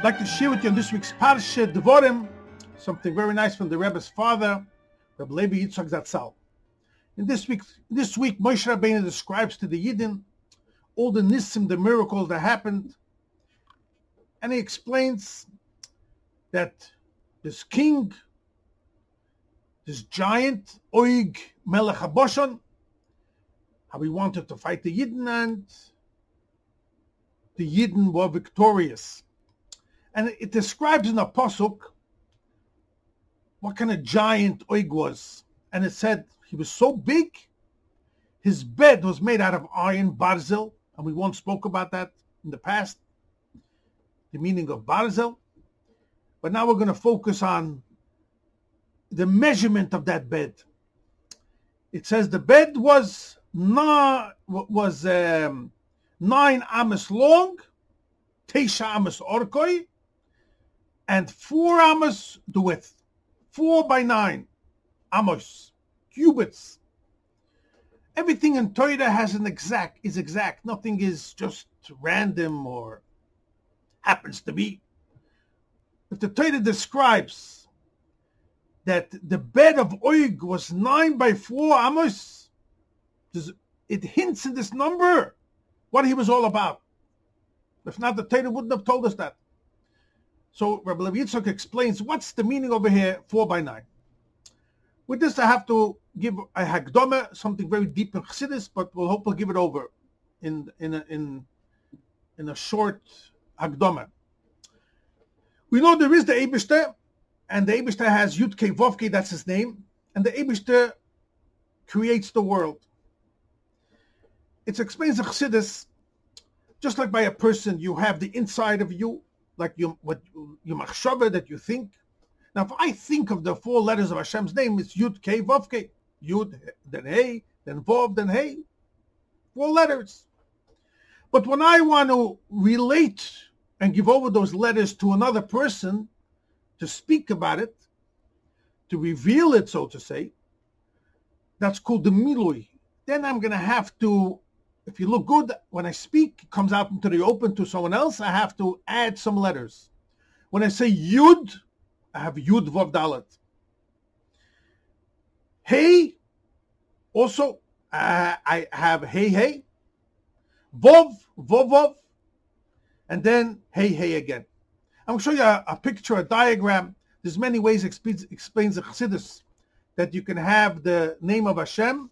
I'd like to share with you on this week's Parsha Devorim something very nice from the Rebbe's father, Rebbe Levi Yitzchak Zatzal. In this week, this week, Moshe Rabbeinu describes to the Yidden all the nissim, the miracles that happened, and he explains that this king, this giant Oig Melech Haboshan, how he wanted to fight the Yidden, and the Yidden were victorious. And it describes in a pasuk what kind of giant Oig was. And it said he was so big, his bed was made out of iron barzel, and we once spoke about that in the past, the meaning of barzel. But now we're going to focus on the measurement of that bed. It says the bed was na, was um, nine amas long, teisha amas orkoi, and four amos the width, four by nine amos, cubits. Everything in Torah has an exact, is exact. Nothing is just random or happens to be. If the Torah describes that the bed of Oig was nine by four amos, it hints in this number what he was all about. If not, the Torah wouldn't have told us that. So Rabbi Levi Yitzchak explains what's the meaning over here, four by nine. With this, I have to give a hagdome, something very deep in Chassidus, but we'll hope we'll give it over in in a, in in a short hagdome. We know there is the Eibishter, and the Eibishter has Yudke Vovke, that's his name, and the Eibishter creates the world. It explains in Chassidus, just like by a person, you have the inside of you, like you what you machshava that you think. Now, if I think of the four letters of Hashem's name, it's Yud K Vav K. Yud, then Hey, then Vav, then Hey. Four letters. But when I want to relate and give over those letters to another person to speak about it, to reveal it, so to say, that's called the milui. Then I'm going to have to if you look good when I speak, it comes out into the open to someone else. I have to add some letters. When I say Yud, I have Yud Vav Dalet. Hey, also uh, I have Hey Hey, Vov Vov Vov, and then Hey Hey again. I'm going to show you a, a picture, a diagram. There's many ways explains, explains the Chassidus that you can have the name of Hashem.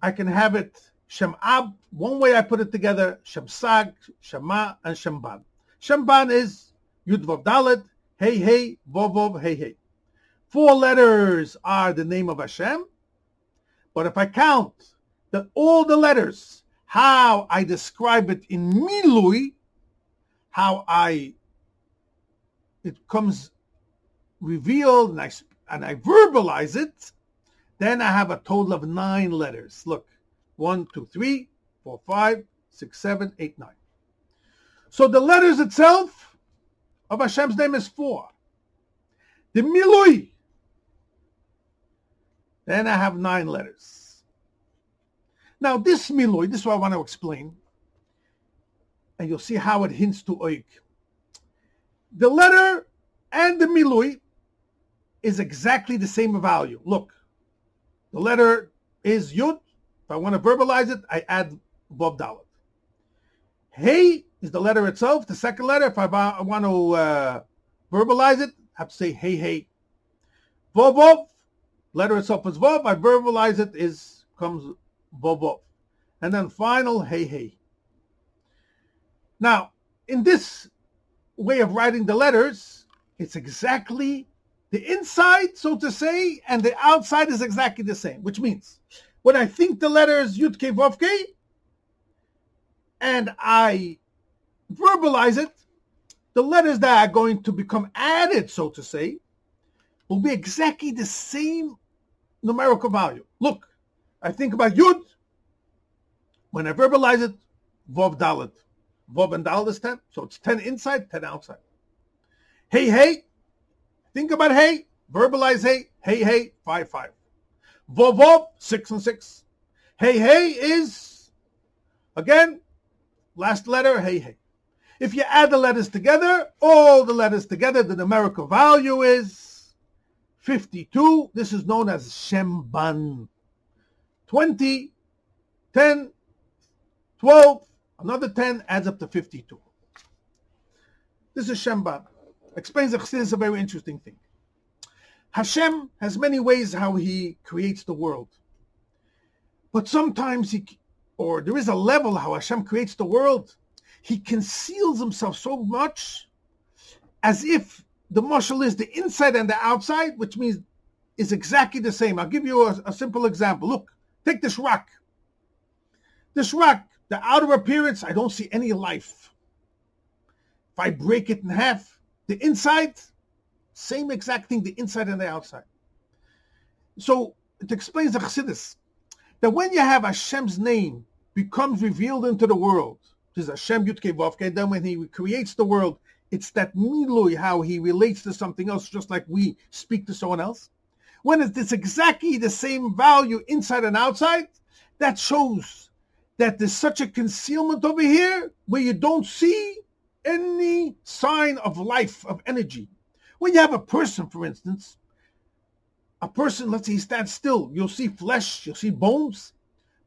I can have it Shem Ab. One way I put it together, Shem Sag, Shem Mah, and Shemban. Shemban is Yud Vav Dalet, Hey Hey, Vov Vov, Hey Hey. Four letters are the name of Hashem. But if I count the, all the letters, how I describe it in Milui, how I it comes revealed and I and I verbalize it, then I have a total of nine letters. Look, one, two, three, four, five, six, seven, eight, nine. So the letters itself of Hashem's name is four. The Milui. Then I have nine letters. Now this Milui, this is what I want to explain. And you'll see how it hints to Oig. The letter and the Milui is exactly the same value. Look, the letter is Yud. I want to verbalize it, I add Vov Dalet. Hey is the letter itself. The second letter, if I want to uh, verbalize it, I have to say hey, hey. Vov, letter itself is Vov. I verbalize it, is comes Vov, And then final, hey, hey. Now, in this way of writing the letters, it's exactly the inside, so to say, and the outside is exactly the same, which means when I think the letters Yutke Vovke and I verbalize it, the letters that are going to become added, so to say, will be exactly the same numerical value. Look, I think about Yud. When I verbalize it, Vov Dalet. Vov and Dalet is 10. So it's 10 inside, 10 outside. Hey, hey. Think about hey. Verbalize hey. Hey, hey. 5, 5. Vov vov six and six. Hey hey is again last letter. Hey hey. If you add the letters together, all the letters together, the numerical value is 52. This is known as Shemban. 20, 10, 12, another 10 adds up to 52. This is Shemban. Explains the Chassidus a very interesting thing. Hashem has many ways how he creates the world. But sometimes he, or there is a level how Hashem creates the world, he conceals himself so much as if the marshal is the inside and the outside, which means is exactly the same. I'll give you a, a simple example. Look, take this rock. This rock, the outer appearance, I don't see any life. If I break it in half, the inside, same exact thing, the inside and the outside. So it explains the Chassidus that when you have Hashem's name becomes revealed into the world, which is Hashem Yudke Vavke, and then when he creates the world, it's that milui, how he relates to something else, just like we speak to someone else. When it's exactly the same value inside and outside, that shows that there's such a concealment over here where you don't see any sign of life, of energy. When you have a person, for instance, a person, let's say he stands still, you'll see flesh, you'll see bones,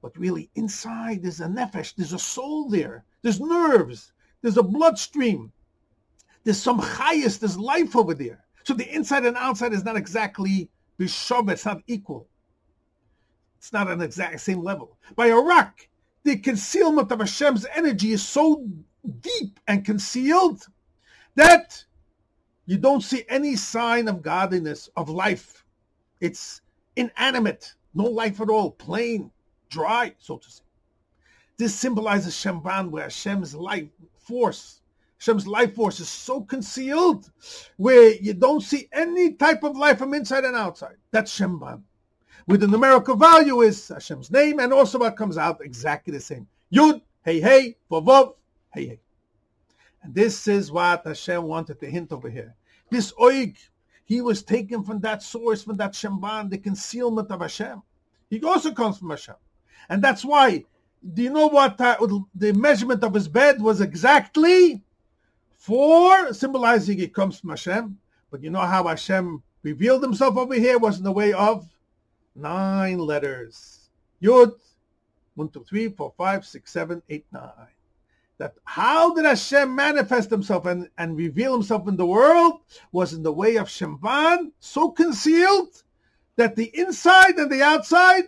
but really inside there's a nefesh, there's a soul there, there's nerves, there's a bloodstream, there's some chayas, there's life over there. So the inside and outside is not exactly bishov, it's not equal. It's not an exact same level. By rock, the concealment of Hashem's energy is so deep and concealed that you don't see any sign of godliness, of life. It's inanimate, no life at all, plain, dry, so to say. This symbolizes Shemban, where Hashem's life force, Hashem's life force is so concealed, where you don't see any type of life from inside and outside. That's Shemban. Where the numerical value is Hashem's name, and also what comes out exactly the same. Yud, hey, hey, vavov, hey, hey. This is what Hashem wanted to hint over here. This oig, he was taken from that source, from that Shemban, the concealment of Hashem. He also comes from Hashem. And that's why, do you know what uh, the measurement of his bed was exactly? Four, symbolizing it comes from Hashem. But you know how Hashem revealed himself over here was in the way of nine letters. Yud, one, two, three, four, five, six, seven, eight, nine that how did Hashem manifest himself and, and reveal himself in the world was in the way of Shemban, so concealed that the inside and the outside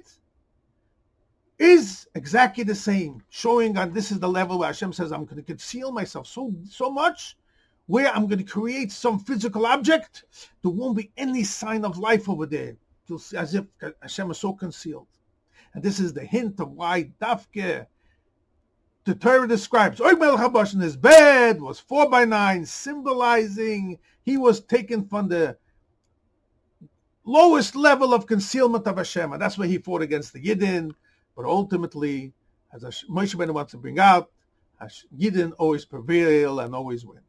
is exactly the same, showing on this is the level where Hashem says, I'm going to conceal myself so so much, where I'm going to create some physical object, there won't be any sign of life over there, as if Hashem is so concealed. And this is the hint of why Dafke the Torah describes Og Melech Habash in his bed was four by nine, symbolizing he was taken from the lowest level of concealment of Hashem, and that's where he fought against the Yidden. But ultimately, as Moshe Rabbeinu wants to bring out, Yidden always prevail and always win.